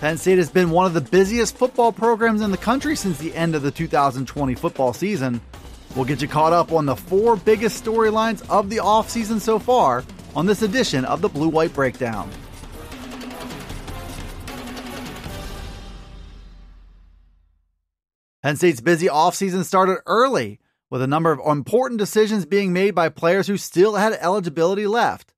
Penn State has been one of the busiest football programs in the country since the end of the 2020 football season. We'll get you caught up on the four biggest storylines of the offseason so far on this edition of the Blue White Breakdown. Penn State's busy offseason started early, with a number of important decisions being made by players who still had eligibility left.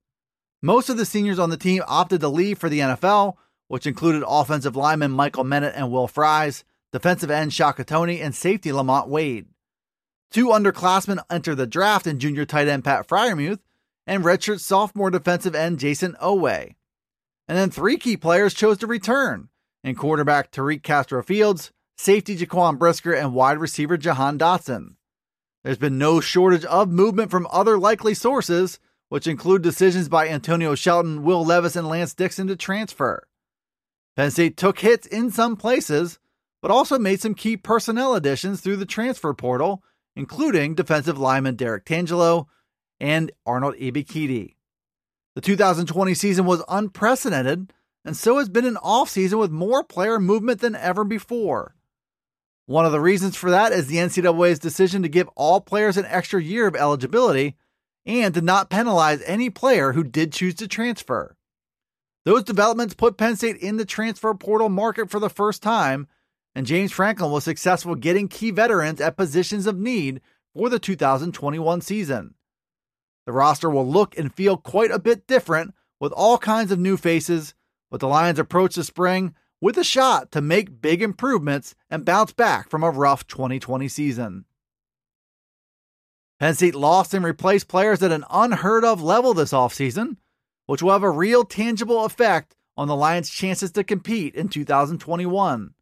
Most of the seniors on the team opted to leave for the NFL, which included offensive lineman Michael Menet and Will Fries, defensive end Shaka Toney, and safety Lamont Wade. Two underclassmen entered the draft in junior tight end Pat Freiermuth and redshirt sophomore defensive end Jayson Oweh. And then three key players chose to return in quarterback Tariq Castro Fields, safety Jaquan Brisker, and wide receiver Jahan Dotson. There's been no shortage of movement from other likely sources, which include decisions by Antonio Shelton, Will Levis, and Lance Dixon to transfer. Penn State took hits in some places, but also made some key personnel additions through the transfer portal, including defensive lineman Derrick Tangelo and Arnold Ebiketie. The 2020 season was unprecedented, and so has been an offseason with more player movement than ever before. One of the reasons for that is the NCAA's decision to give all players an extra year of eligibility and to not penalize any player who did choose to transfer. Those developments put Penn State in the transfer portal market for the first time, and James Franklin was successful getting key veterans at positions of need for the 2021 season. The roster will look and feel quite a bit different with all kinds of new faces, but the Lions approach the spring with a shot to make big improvements and bounce back from a rough 2020 season. Penn State lost and replaced players at an unheard of level this offseason, which will have a real tangible effect on the Lions' chances to compete in 2021.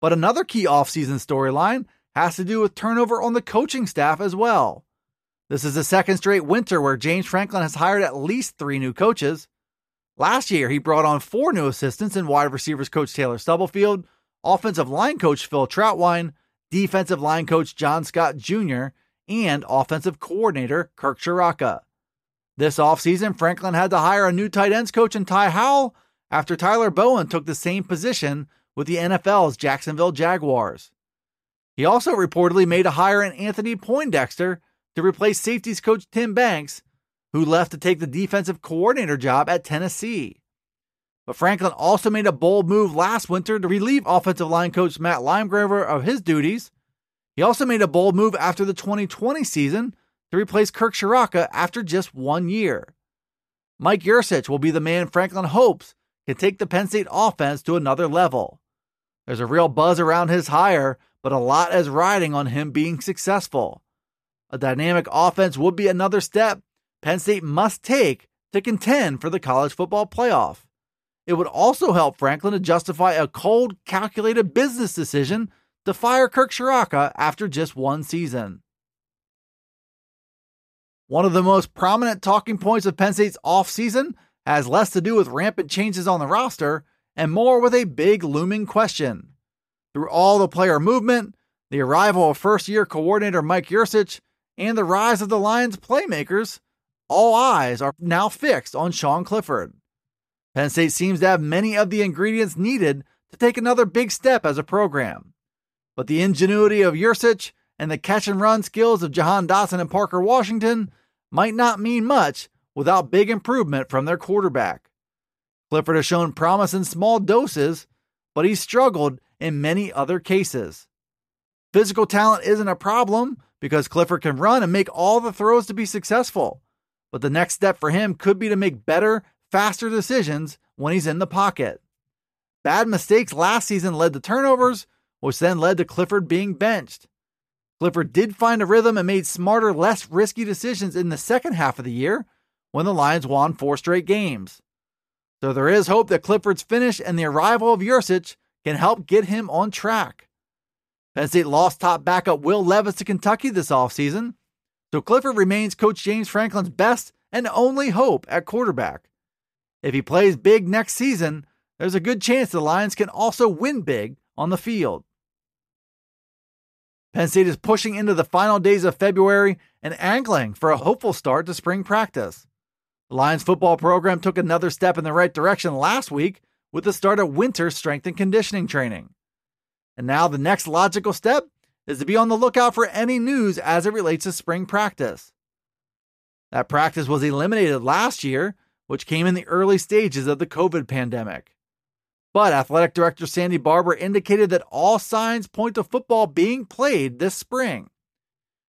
But another key offseason storyline has to do with turnover on the coaching staff as well. This is the second straight winter where James Franklin has hired at least three new coaches, Last year, he brought on four new assistants in wide receivers coach Taylor Stubblefield, offensive line coach Phil Trautwein, defensive line coach John Scott Jr., and offensive coordinator Kirk Ciarrocca. This offseason, Franklin had to hire a new tight ends coach in Ty Howle after Tyler Bowen took the same position with the NFL's Jacksonville Jaguars. He also reportedly made a hire in Anthony Poindexter to replace safeties coach Tim Banks who left to take the defensive coordinator job at Tennessee. But Franklin also made a bold move last winter to relieve offensive line coach Matt Limegrover of his duties. He also made a bold move after the 2020 season to replace Kirk Ciarrocca after just one year. Mike Yurcich will be the man Franklin hopes can take the Penn State offense to another level. There's a real buzz around his hire, but a lot is riding on him being successful. A dynamic offense would be another step Penn State must take to contend for the college football playoff. It would also help Franklin to justify a cold, calculated business decision to fire Kirk Ciarrocca after just one season. One of the most prominent talking points of Penn State's offseason has less to do with rampant changes on the roster and more with a big looming question. Through all the player movement, the arrival of first year coordinator Mike Yurcich, and the rise of the Lions playmakers, all eyes are now fixed on Sean Clifford. Penn State seems to have many of the ingredients needed to take another big step as a program. But the ingenuity of Yurcich and the catch and run skills of Jahan Dotson and Parker Washington might not mean much without big improvement from their quarterback. Clifford has shown promise in small doses, but he's struggled in many other cases. Physical talent isn't a problem because Clifford can run and make all the throws to be successful but the next step for him could be to make better, faster decisions when he's in the pocket. Bad mistakes last season led to turnovers, which then led to Clifford being benched. Clifford did find a rhythm and made smarter, less risky decisions in the second half of the year when the Lions won four straight games. So there is hope that Clifford's finish and the arrival of Yurcich can help get him on track. Penn State lost top backup Will Levis to Kentucky this offseason, so Clifford remains Coach James Franklin's best and only hope at quarterback. If he plays big next season, there's a good chance the Lions can also win big on the field. Penn State is pushing into the final days of February and angling for a hopeful start to spring practice. The Lions football program took another step in the right direction last week with the start of winter strength and conditioning training. And now the next logical step is to be on the lookout for any news as it relates to spring practice. That practice was eliminated last year, which came in the early stages of the COVID pandemic. But athletic director Sandy Barbour indicated that all signs point to football being played this spring.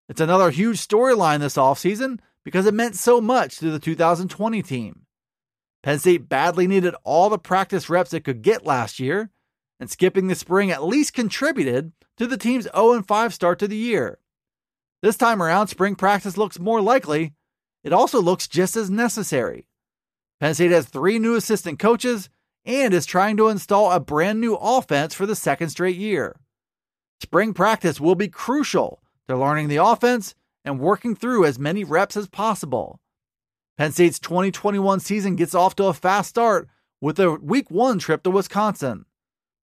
It's another huge storyline this offseason because it meant so much to the 2020 team. Penn State badly needed all the practice reps it could get last year, and skipping the spring at least contributed to the team's 0 5 start to the year. This time around, spring practice looks more likely. It also looks just as necessary. Penn State has three new assistant coaches and is trying to install a brand new offense for the second straight year. Spring practice will be crucial to learning the offense and working through as many reps as possible. Penn State's 2021 season gets off to a fast start with a week one trip to Wisconsin.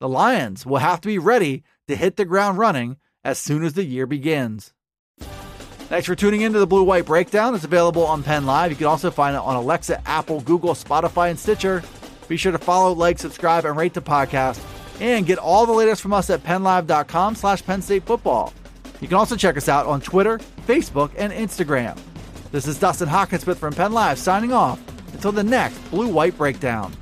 The Lions will have to be ready to hit the ground running as soon as the year begins. Thanks for tuning in to the Blue White Breakdown. It's available on Penn Live. You can also find it on Alexa, Apple, Google, Spotify, and Stitcher. Be sure to follow, like, subscribe, and rate the podcast. And get all the latest from us at PennLive.com slash Penn State Football. You can also check us out on Twitter, Facebook, and Instagram. This is Dustin Hockensmith from Penn Live signing off until the next Blue White Breakdown.